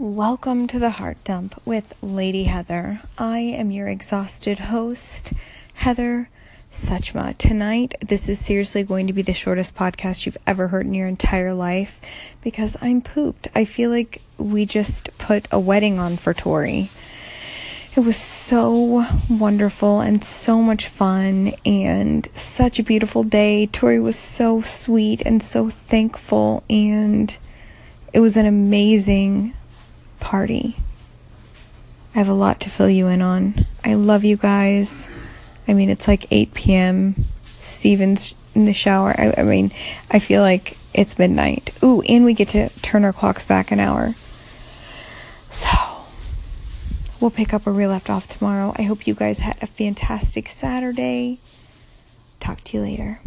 Welcome to the Heart Dump with Lady Heather. I am your exhausted host, Heather Suchma. Tonight, this is seriously going to be the shortest podcast you've ever heard in your entire life because I'm pooped. I feel like we just put a wedding on for Tori. It was so wonderful and so much fun and such a beautiful day. Tori was so sweet and so thankful, and it was an amazing party. I have a lot to fill you in on. I love you guys. I mean, it's like 8 p.m. Steven's in the shower. I, I mean, I feel like it's midnight. Ooh, and we get to turn our clocks back an hour. So, we'll pick up where we left off tomorrow. I hope you guys had a fantastic Saturday. Talk to you later.